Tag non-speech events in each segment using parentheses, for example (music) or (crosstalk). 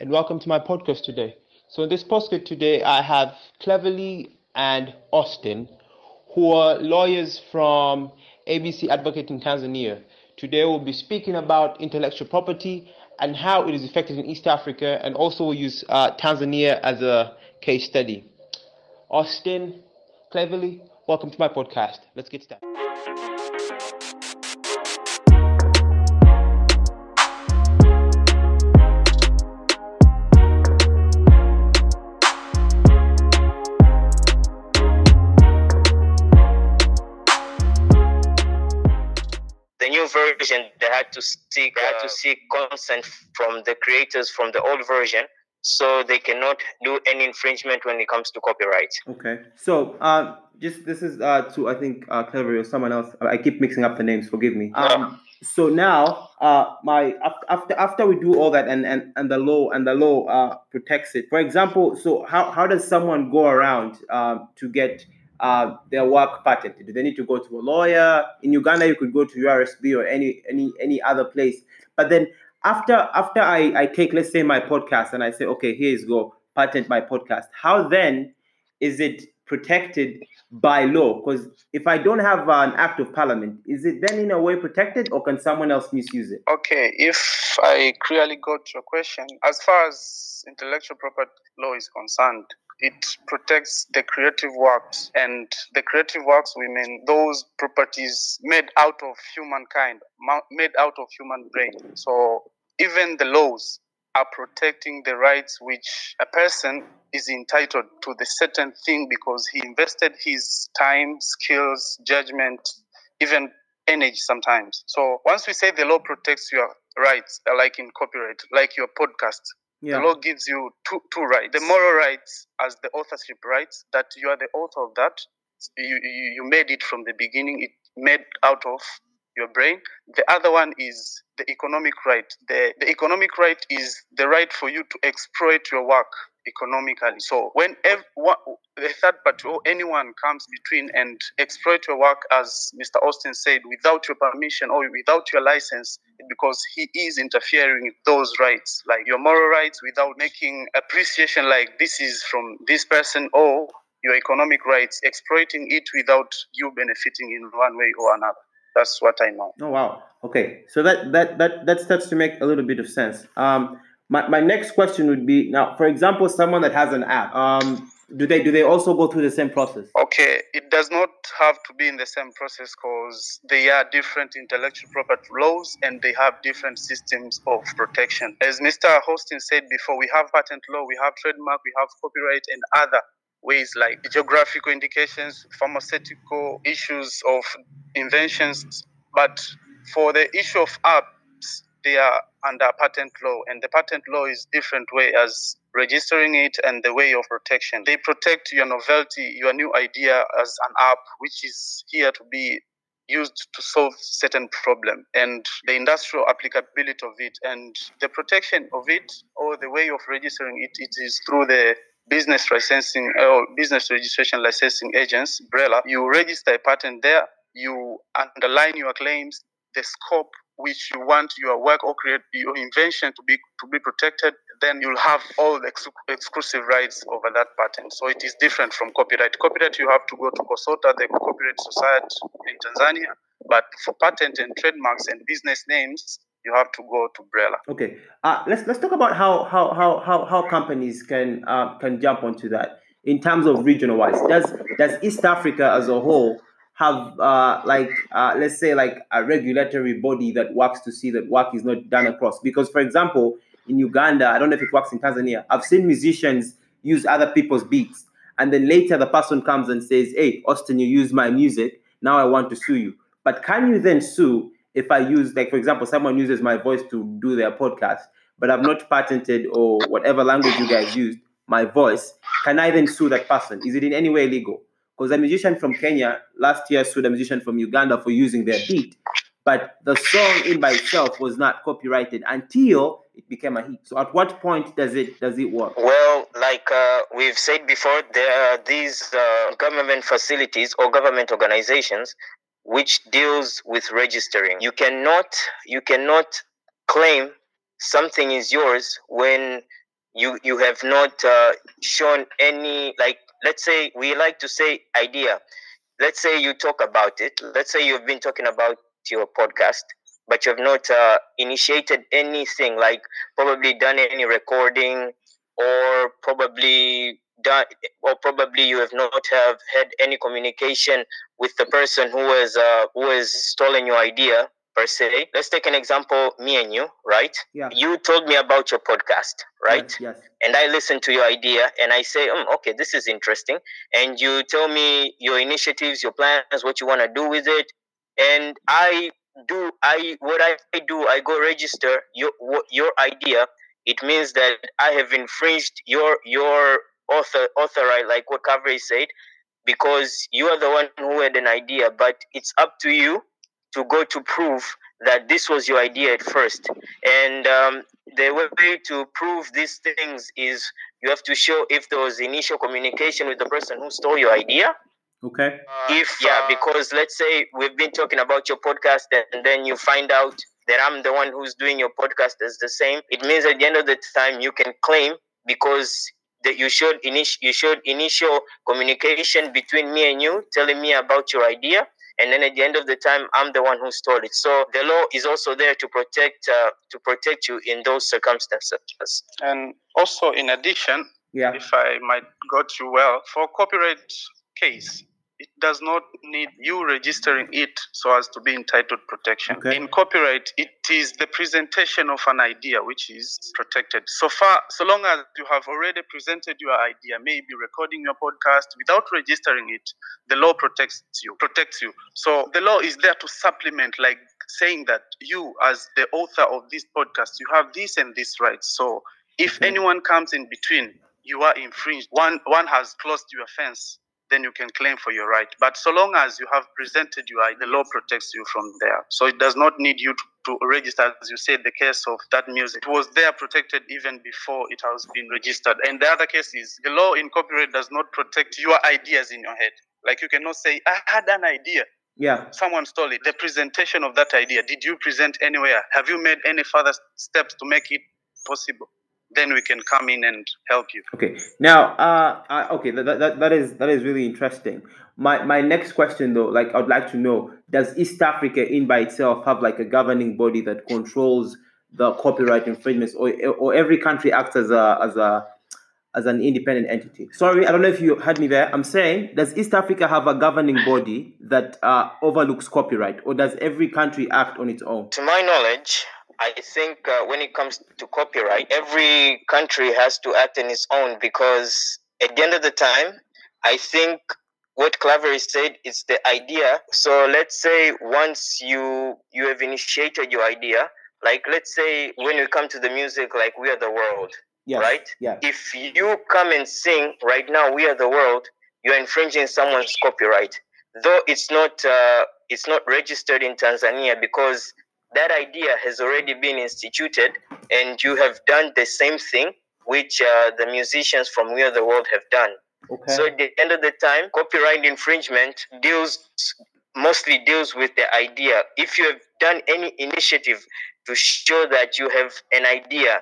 and welcome to my podcast today. So in this podcast today, I have Cleverly and Austin, who are lawyers from ABC Advocate in Tanzania. Today we'll be speaking about intellectual property and how it is affected in East Africa, and also we'll use uh, Tanzania as a case study. Austin, Cleverly, welcome to my podcast. Let's get started. Version, they had to seek they had to seek consent from the creators from the old version, so they cannot do any infringement when it comes to copyright. Okay, so uh, just this is uh, to I think uh, Clever or someone else. I keep mixing up the names. Forgive me. Um, so now uh, my after after we do all that and and, and the law and the law uh, protects it. For example, so how, how does someone go around uh, to get uh, their work patented? Do they need to go to a lawyer? In Uganda, you could go to URSB or any any any other place. But then after after I, I take let's say my podcast and I say okay here is go patent my podcast. How then is it protected by law? Because if I don't have an act of parliament, is it then in a way protected or can someone else misuse it? Okay, if I clearly got your question, as far as intellectual property law is concerned, it protects the creative works. And the creative works we mean those properties made out of humankind made out of human brain. So even the laws are protecting the rights which a person is entitled to the certain thing because he invested his time skills judgment even energy sometimes. So once we say the law protects your rights like in copyright like your podcast yeah. The law gives you two, two rights. The moral rights as the authorship rights, that you are the author of that. You, you, you made it from the beginning. It made out of your brain. The other one is the economic right. The, the economic right is the right for you to exploit your work economically. So when ev- one, the third party or oh, anyone comes between and exploit your work, as Mr. Austin said, without your permission or without your license, because he is interfering with those rights, like your moral rights, without making appreciation like this is from this person or your economic rights, exploiting it without you benefiting in one way or another. That's what I know. Oh wow. Okay. So that that that that starts to make a little bit of sense. Um my, my next question would be now, for example, someone that has an app, um, do they do they also go through the same process? Okay, it does not have to be in the same process because they are different intellectual property laws and they have different systems of protection. As Mr. Austin said before, we have patent law, we have trademark, we have copyright, and other ways like geographical indications, pharmaceutical issues of inventions. But for the issue of apps, they are under patent law and the patent law is different way as registering it and the way of protection. They protect your novelty your new idea as an app which is here to be used to solve certain problem and the industrial applicability of it and the protection of it or the way of registering it. It is through the business licensing or business registration licensing agents BRELA you register a patent there you underline your claims the scope which you want your work or create your invention to be to be protected, then you'll have all the ex- exclusive rights over that patent. So it is different from copyright. Copyright you have to go to COSOTA, the Copyright Society in Tanzania, but for patent and trademarks and business names, you have to go to BRELA. Okay, uh, let's let's talk about how how how how, how companies can uh, can jump onto that in terms of regional wise. Does does East Africa as a whole have uh, like uh, let's say like a regulatory body that works to see that work is not done across. Because for example in uganda i don't know if it works in tanzania i've seen musicians use other people's beats. And then later the person comes and says hey austin you use my music. Now i want to sue you. But can you then sue if i use like for example someone uses my voice to do their podcast but i've not patented or whatever language you guys used my voice can i then sue that person? Is it in any way legal because a musician from Kenya last year sued a musician from Uganda for using their beat, but the song in by itself was not copyrighted until it became a hit. So at what point does it does it work? Well, like uh, we've said before, there are these uh, government facilities or government organizations which deals with registering. You cannot you cannot claim something is yours when you you have not uh, shown any like let's say we like to say idea. Let's say you talk about it. Let's say you've been talking about your podcast but you have not uh, initiated anything like probably done any recording or probably done or probably you have not have had any communication with the person who has uh, who has stolen your idea per se. Let's take an example, me and you, right? Yeah. You told me about your podcast, right? Yes. yes. And I listen to your idea and I say, um, okay, this is interesting. And you tell me your initiatives, your plans, what you want to do with it. And I do, I, what I do, I go register your, your idea. It means that I have infringed your, your author, author, right? Like what Clavery said, because you are the one who had an idea, but it's up to you to go to prove that this was your idea at first. And um, the way to prove these things is you have to show if there was initial communication with the person who stole your idea. Okay. Uh, if yeah, because let's say we've been talking about your podcast and then you find out that I'm the one who's doing your podcast as the same, it means at the end of the time you can claim because that you showed initial you showed initial communication between me and you, telling me about your idea, and then at the end of the time i'm the one who stole it. So the law is also there to protect uh, to protect you in those circumstances. And also in addition yeah. if i might got you well for copyright case it does not need you registering it so as to be entitled protection. Okay. In copyright, it is the presentation of an idea which is protected. So far, so long as you have already presented your idea, maybe recording your podcast without registering it, the law protects you. Protects you. So the law is there to supplement, like saying that you, as the author of this podcast, you have this and this rights. So if Okay. anyone comes in between, you are infringed. One one has closed your fence then you can claim for your right. But so long as you have presented your right, uh, the law protects you from there. So it does not need you to, to register, as you said, the case of that music. It was there protected even before it has been registered. And the other case is the law in copyright does not protect your ideas in your head. Like you cannot say, I had an idea. Yeah. Someone stole it. The presentation of that idea, did you present anywhere? Have you made any further steps to make it possible? Then we can come in and help you. Okay. Now, uh, I, okay, that, that, that is that is really interesting. My my next question though, like I'd like to know, does East Africa in by itself have like a governing body that controls the copyright infringements, or or every country acts as a as a as an independent entity? Sorry, I don't know if you heard me there. I'm saying, does East Africa have a governing body that uh, overlooks copyright, or does every country act on its own? to my knowledge i think uh, when it comes to copyright every country has to act on its own because at the end of the time i think what Clavery said is the idea so let's say once you you have initiated your idea like let's say when we come to the music like we are the world Yes. right Yeah. if you come and sing right now we are the world you're infringing someone's copyright though it's not uh, it's not registered in tanzania because that idea has already been instituted and you have done the same thing which uh, the musicians from we are the world have done Okay. so at the end of the time copyright infringement deals mostly deals with the idea if you have done any initiative to show that you have an idea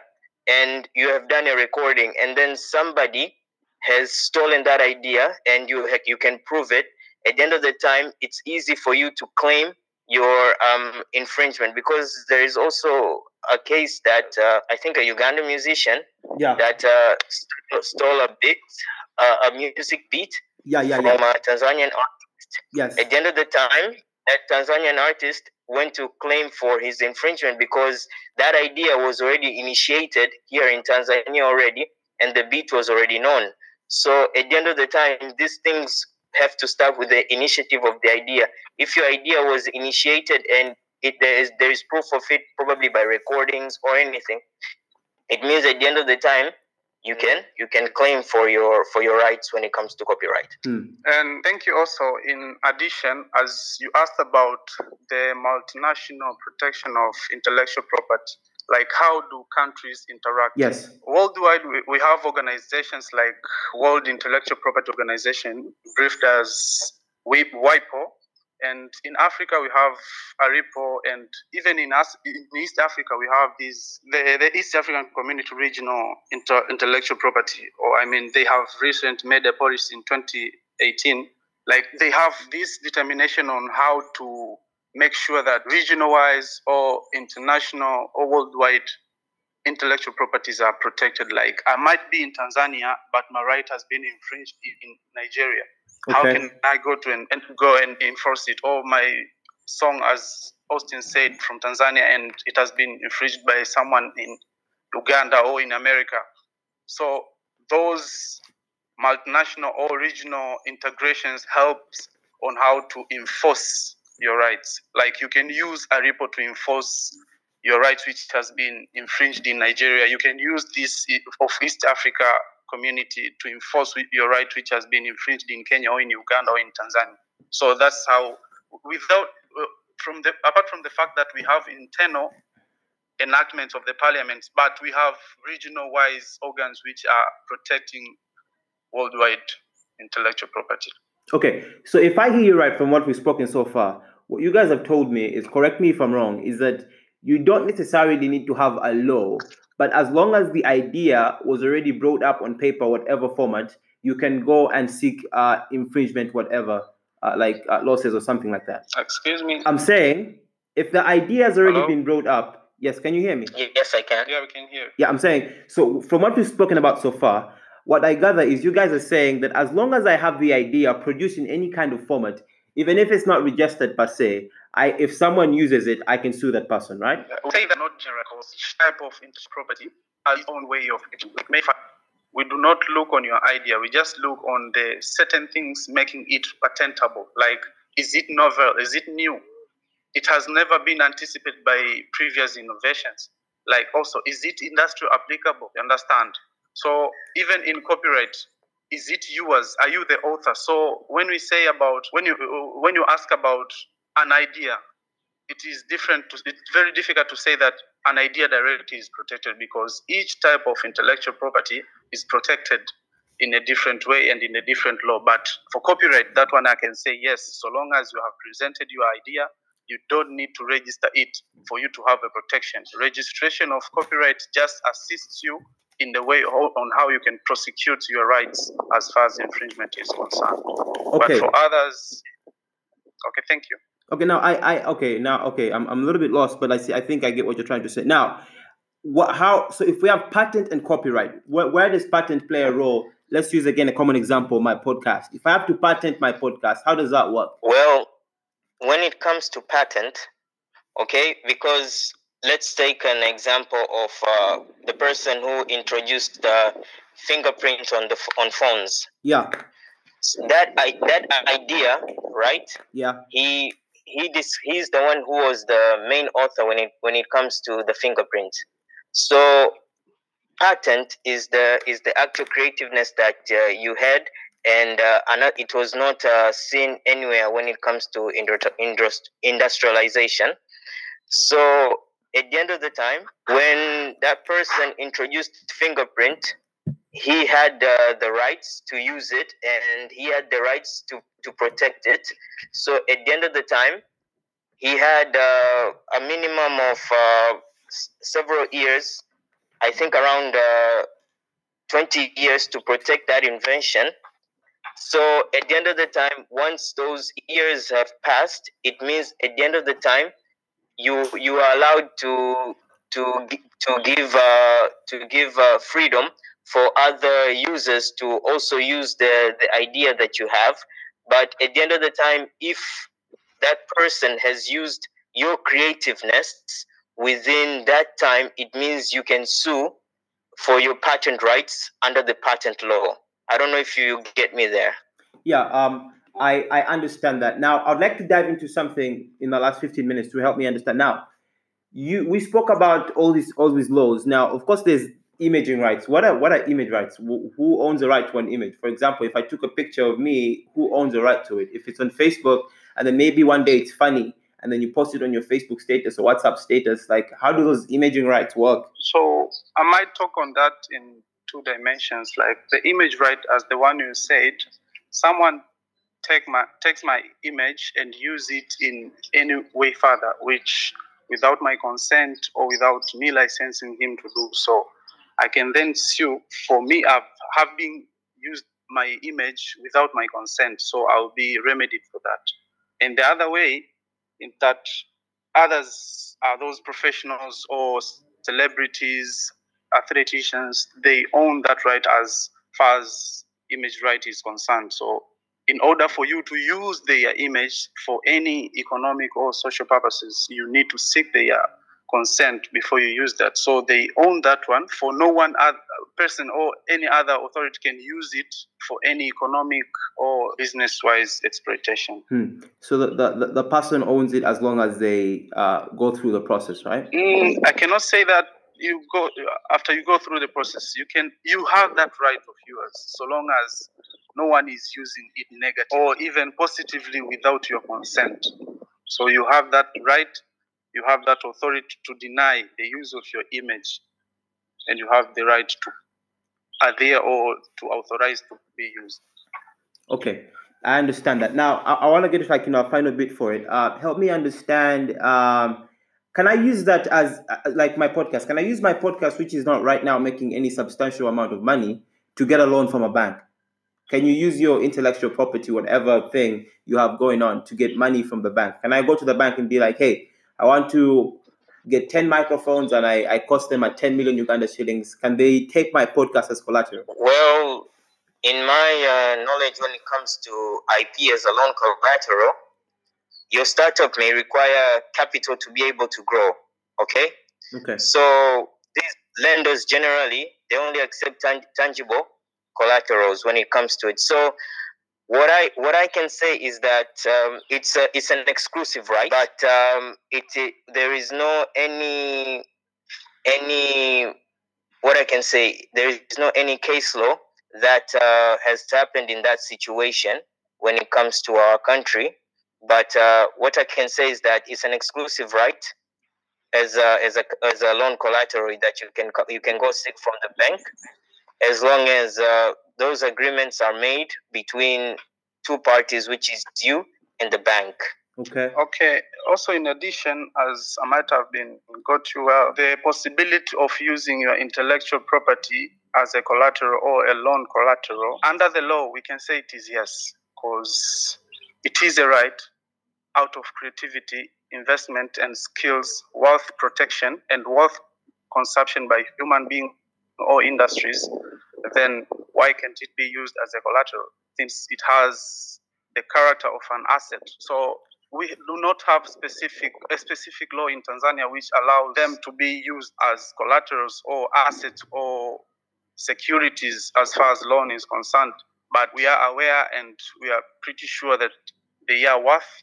and you have done a recording and then somebody has stolen that idea and you you can prove it at the end of the time it's easy for you to claim your um, infringement because there is also a case that uh, I think a Ugandan musician yeah. that uh, st- stole a beat, uh, a music beat Yeah. Yeah. from Yeah. a Tanzanian artist. Yes. At the end of the time, that Tanzanian artist went to claim for his infringement because that idea was already initiated here in Tanzania already, and the beat was already known. So at the end of the time, these things have to start with the initiative of the idea. If your idea was initiated and it, there is there is proof of it, probably by recordings or anything, it means at the end of the time, you can you can claim for your for your rights when it comes to copyright. Hmm. And thank you also. In addition, as you asked about the multinational protection of intellectual property, like how do countries interact? Yes. Worldwide, we, have organizations like World Intellectual Property Organization, briefed as WIPO, And in Africa, we have ARIPO, and even in, us, in East Africa, we have these the, the East African Community Regional Inter, Intellectual Property, or I mean, they have recently made a policy in 2018. Like they have this determination on how to make sure that regional-wise or international or worldwide intellectual properties are protected. Like I might be in Tanzania, but my right has been infringed in Nigeria. Okay. How can I go to and, and go and enforce it? Or my song, as Austin said, from Tanzania, and it has been infringed by someone in Uganda or in America. So those multinational or regional integrations helps on how to enforce your rights. Like you can use ARIPO to enforce your rights which has been infringed in Nigeria. You can use this of East Africa community to enforce your right which has been infringed in Kenya or in Uganda or in Tanzania. So that's how, without uh, from the apart from the fact that we have internal enactments of the parliaments, but we have regional wise organs which are protecting worldwide intellectual property. Okay, so if I hear you right from what we've spoken so far, what you guys have told me is correct me if I'm wrong, is that you don't necessarily need to have a law, but as long as the idea was already brought up on paper, whatever format, you can go and seek uh, infringement, whatever, uh, like uh, losses or something like that. Excuse me. I'm saying if the idea has already Hello? been brought up, yes, can you hear me? Yes, I can. Yeah, we can hear. Yeah, I'm saying so. From what we've spoken about so far, what I gather is you guys are saying that as long as I have the idea produced in any kind of format, even if it's not registered per se, I if someone uses it, I can sue that person, right? say that not general each type of intellectual property has its own way of we do not look on your idea, we just look on the certain things making it patentable. Like is it novel? Is it new? It has never been anticipated by previous innovations. Like also, is it industrial applicable? You understand? So even in copyright, is it yours? Are you the author? So when we say about when you when you ask about an idea, it is different. To, it's very difficult to say that an idea directly is protected because each type of intellectual property is protected in a different way and in a different law. But for copyright, that one I can say yes. So long as you have presented your idea, you don't need to register it for you to have a protection. Registration of copyright just assists you in the way on how you can prosecute your rights as far as infringement is concerned. Okay. But for others, okay, thank you. Okay, now I, I okay now okay I'm, I'm a little bit lost, but I see I think I get what you're trying to say. Now, what how so if we have patent and copyright, where, where does patent play a role? Let's use again a common example, my podcast. If I have to patent my podcast, how does that work? Well, when it comes to patent, okay, because let's take an example of uh, the person who introduced the fingerprint on the on phones. Yeah. that I, that idea, right? Yeah. He he dis, he's the one who was the main author when it when it comes to the fingerprint. So patent is the is the actual creativeness that uh, you had and uh, it was not uh, seen anywhere when it comes to industrialization. So at the end of the time, when that person introduced fingerprint, he had uh, the rights to use it and he had the rights to, to protect it. So at the end of the time, he had uh, a minimum of uh, s- several years, I think around uh, 20 years to protect that invention. So at the end of the time, once those years have passed, it means at the end of the time, you you are allowed to to to give uh, to give uh, freedom for other users to also use the, the idea that you have. But at the end of the time, if that person has used your creativeness within that time, it means you can sue for your patent rights under the patent law. I don't know if you get me there. Yeah, um, I, I understand that. Now, I'd like to dive into something in the last 15 minutes to help me understand. Now, you we spoke about all these all these laws. Now, of course, there's imaging rights. What are what are image rights? Who, who owns the right to an image? For example, if I took a picture of me, who owns the right to it? If it's on Facebook, and then maybe one day it's funny, and then you post it on your Facebook status or WhatsApp status, like how do those imaging rights work? So I might talk on that in two dimensions. Like the image right, as the one you said, someone take my takes my image and use it in any way further, which without my consent or without me licensing him to do so, I can then sue for me I've, having used my image without my consent. So I'll be remedied for that. And the other way, in that others are those professionals or celebrities, athleticians, they own that right as far as image right is concerned. So in order for you to use their image for any economic or social purposes, you need to seek their consent before you use that. So they own that one. For no one other person or any other authority can use it for any economic or business-wise exploitation. Hmm. So the, the, the person owns it as long as they uh, go through the process, right? Mm, I cannot say that you go after you go through the process. You can you have that right of yours so long as no one is using it negative or even positively without your consent. So you have that right, you have that authority to deny the use of your image, and you have the right to adhere or to authorize to be used. Okay, I understand that. Now I, I want to get like you know a final bit for it. Uh, help me understand. Um, can I use that as uh, like my podcast? Can I use my podcast, which is not right now making any substantial amount of money, to get a loan from a bank? Can you use your intellectual property, whatever thing you have going on, to get money from the bank? Can I go to the bank and be like, hey, I want to get 10 microphones and I, I cost them at 10 million Uganda shillings. Can they take my podcast as collateral? Well, in my uh, knowledge, when it comes to IP as a loan collateral, your startup may require capital to be able to grow. Okay. Okay. So these lenders generally they only accept tangible collaterals when it comes to it. So what I what I can say is that um, it's a, it's an exclusive right, but um, it, it there is no any any what I can say there is no any case law that uh, has happened in that situation when it comes to our country. But uh, what I can say is that it's an exclusive right as a, as a as a loan collateral that you can you can go seek from the bank as long as uh, those agreements are made between two parties, which is you and the bank. Okay. Okay. Also, in addition, as I might have been got you well, the possibility of using your intellectual property as a collateral or a loan collateral under the law, we can say it is yes, because it is a right out of creativity, investment, and skills, wealth protection, and wealth consumption by human beings or industries, then why can't it be used as a collateral since it has the character of an asset? So we do not have specific a specific law in Tanzania which allows them to be used as collaterals or assets or securities as far as loan is concerned. But we are aware and we are pretty sure that they are worth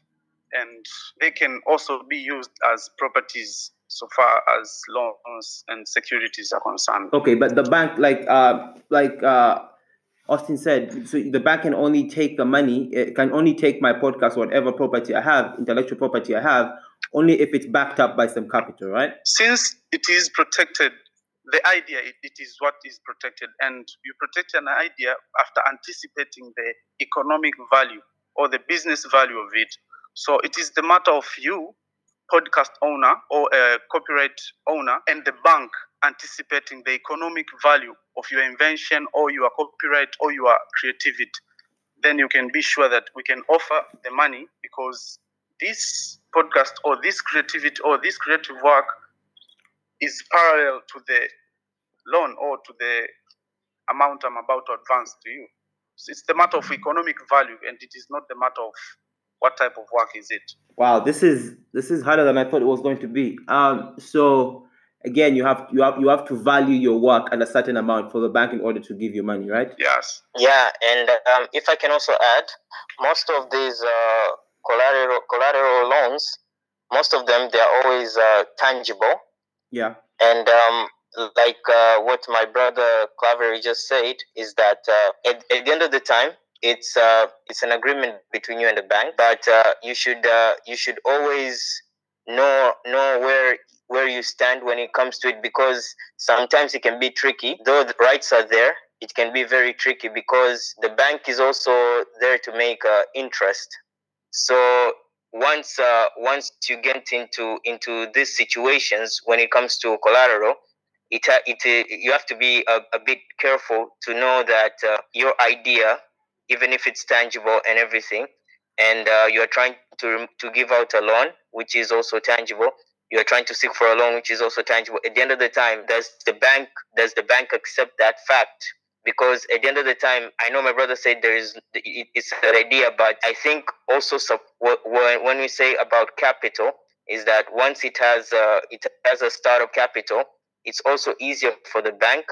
and they can also be used as properties so far as loans and securities are concerned. Okay, but the bank, like uh, like uh, Austin said, so the bank can only take the money. It can only take my podcast, whatever property I have, intellectual property I have, only if it's backed up by some capital, right? Since it is protected, the idea it, it is what is protected, and you protect an idea after anticipating the economic value or the business value of it. So it is the matter of you podcast owner or a copyright owner and the bank anticipating the economic value of your invention or your copyright or your creativity, then you can be sure that we can offer the money because this podcast or this creativity or this creative work is parallel to the loan or to the amount I'm about to advance to you. So it's the matter of economic value and it is not the matter of what type of work is it? Wow, this is this is harder than I thought it was going to be. Um, so again, you have you have you have to value your work at a certain amount for the bank in order to give you money, right? Yes. Yeah, and um, if I can also add, most of these uh, collateral collateral loans, most of them they are always uh, tangible. Yeah. And um, like uh, what my brother Clavery just said is that uh, at, at the end of the time, it's uh, it's an agreement between you and the bank, but uh, you should uh, you should always know know where where you stand when it comes to it because sometimes it can be tricky. Though the rights are there, it can be very tricky because the bank is also there to make uh, interest. So once uh, once you get into into these situations when it comes to collateral, it it uh, you have to be a, a bit careful to know that uh, your idea, even if it's tangible and everything, and uh, you are trying to to give out a loan, which is also tangible. You are trying to seek for a loan, which is also tangible. At the end of the time, does the bank does the bank accept that fact? Because at the end of the time, I know my brother said there is it's an idea, but I think also when we say about capital is that once it has a, it has a startup capital, it's also easier for the bank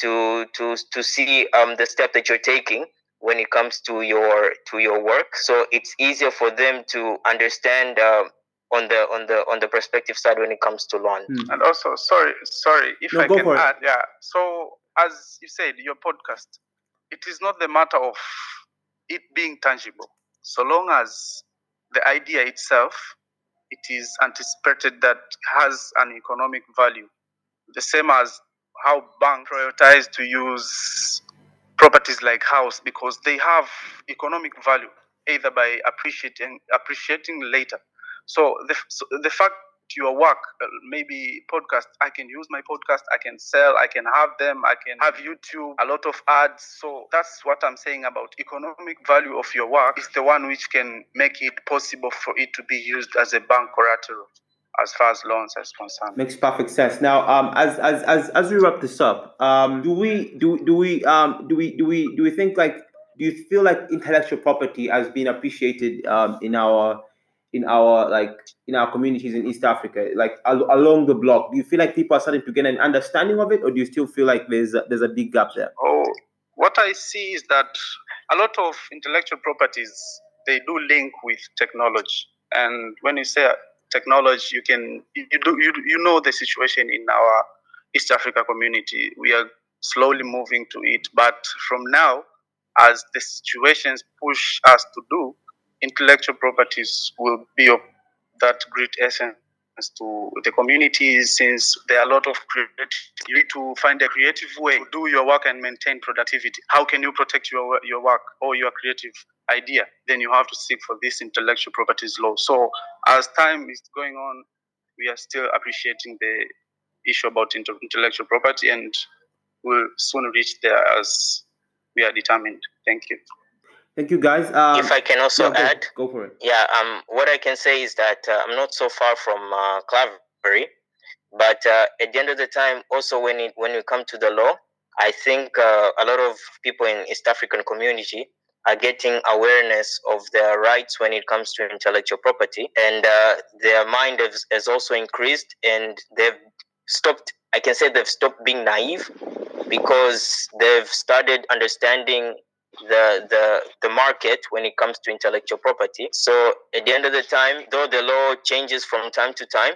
to to to see um, the step that you're taking when it comes to your to your work so it's easier for them to understand uh, on the on the on the perspective side when it comes to loan hmm. and also sorry sorry if no, i can add it. yeah so as you said your podcast it is not the matter of it being tangible so long as the idea itself it is anticipated that has an economic value the same as how banks prioritize to use properties like house because they have economic value either by appreciating appreciating later. So the so the fact your work, uh, maybe podcast, I can use my podcast, I can sell, I can have them, I can have YouTube, a lot of ads. So that's what I'm saying about economic value of your work is the one which can make it possible for it to be used as a bank collateral as far as loans are concerned. Makes perfect sense. Now, um, as as as as we wrap this up, um, do we do do we um do we do we do we think like do you feel like intellectual property has been appreciated um in our in our like in our communities in East Africa, like al- along the block? Do you feel like people are starting to get an understanding of it, or do you still feel like there's a, there's a big gap there? Oh, what I see is that a lot of intellectual properties they do link with technology, and when you say technology, you can you do you, you know the situation in our East Africa community. We are slowly moving to it, but from now, as the situations push us to do, intellectual properties will be of that great essence to the communities since there are a lot of creative you need to find a creative way to do your work and maintain productivity. How can you protect your your work or your creative idea? Then you have to seek for this intellectual properties law. So as time is going on we are still appreciating the issue about intellectual property and we'll soon reach there as we are determined. Thank you Thank you, guys. Um, if I can also yeah, go, add, go for it. Yeah, um, what I can say is that uh, I'm not so far from uh, Clavery, but uh, at the end of the time, also when it when we come to the law, I think uh, a lot of people in East African community are getting awareness of their rights when it comes to intellectual property, and uh, their mind has, has also increased, and they've stopped. I can say they've stopped being naive because they've started understanding the the the market when it comes to intellectual property. So at the end of the time, though the law changes from time to time,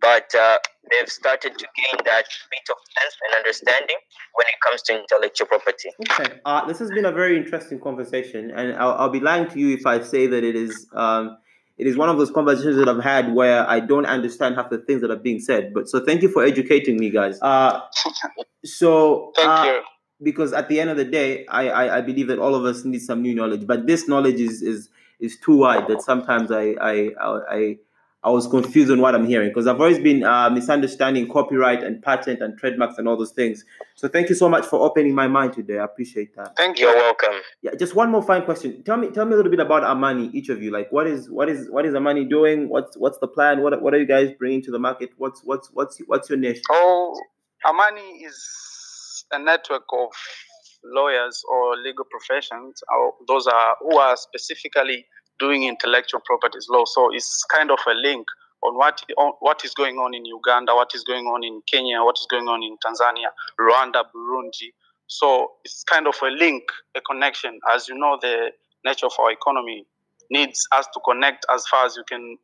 but uh, they've started to gain that bit of sense and understanding when it comes to intellectual property. Okay, uh, this has been a very interesting conversation, and I'll, I'll be lying to you if I say that it is. Um, it is one of those conversations that I've had where I don't understand half the things that are being said. But so thank you for educating me, guys. Uh, (laughs) so thank uh, you because at the end of the day, I, I, I believe that all of us need some new knowledge. But this knowledge is is is too wide that sometimes I I I, I was confused on what I'm hearing because I've always been uh, misunderstanding copyright and patent and trademarks and all those things. So thank you so much for opening my mind today. I appreciate that. Thank you. You're welcome. Yeah, just one more fine question. Tell me tell me a little bit about Amani, each of you. Like, what is what is what is Amani doing? What's what's the plan? What what are you guys bringing to the market? What's what's what's what's your niche? Oh, Amani is a network of lawyers or legal professions, or those are who are specifically doing intellectual properties law. So it's kind of a link on what on what is going on in Uganda, what is going on in Kenya, what is going on in Tanzania, Rwanda, Burundi. So it's kind of a link, a connection. As you know, the nature of our economy needs us to connect as far as you can.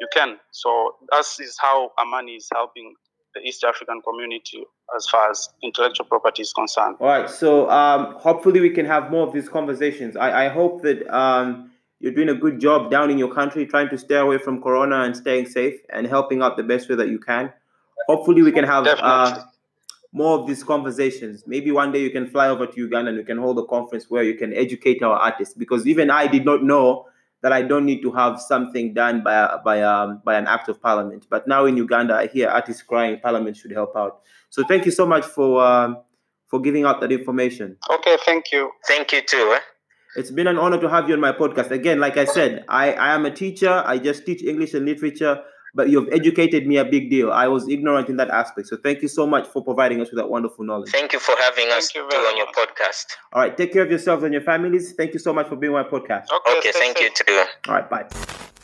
You can. So that is how Amani is helping the East African community as far as intellectual property is concerned. All right. So um, hopefully we can have more of these conversations. I, I hope that um, you're doing a good job down in your country, trying to stay away from Corona and staying safe and helping out the best way that you can. Hopefully we can have uh, more of these conversations. Maybe one day you can fly over to Uganda and we can hold a conference where you can educate our artists. Because even I did not know that I don't need to have something done by by um, by an act of parliament. But now in Uganda, I hear artists crying. Parliament should help out. So thank you so much for um, for giving out that information. Okay, thank you. Thank you too. Eh? It's been an honor to have you on my podcast. Again, like I said, I, I am a teacher. I just teach English and literature, but you've educated me a big deal. I was ignorant in that aspect. So thank you so much for providing us with that wonderful knowledge. Thank you for having Thank us you too on your podcast. All right, take care of yourselves and your families. Thank you so much for being on my podcast. Okay, Okay, stay thank you safe. too. All right, bye.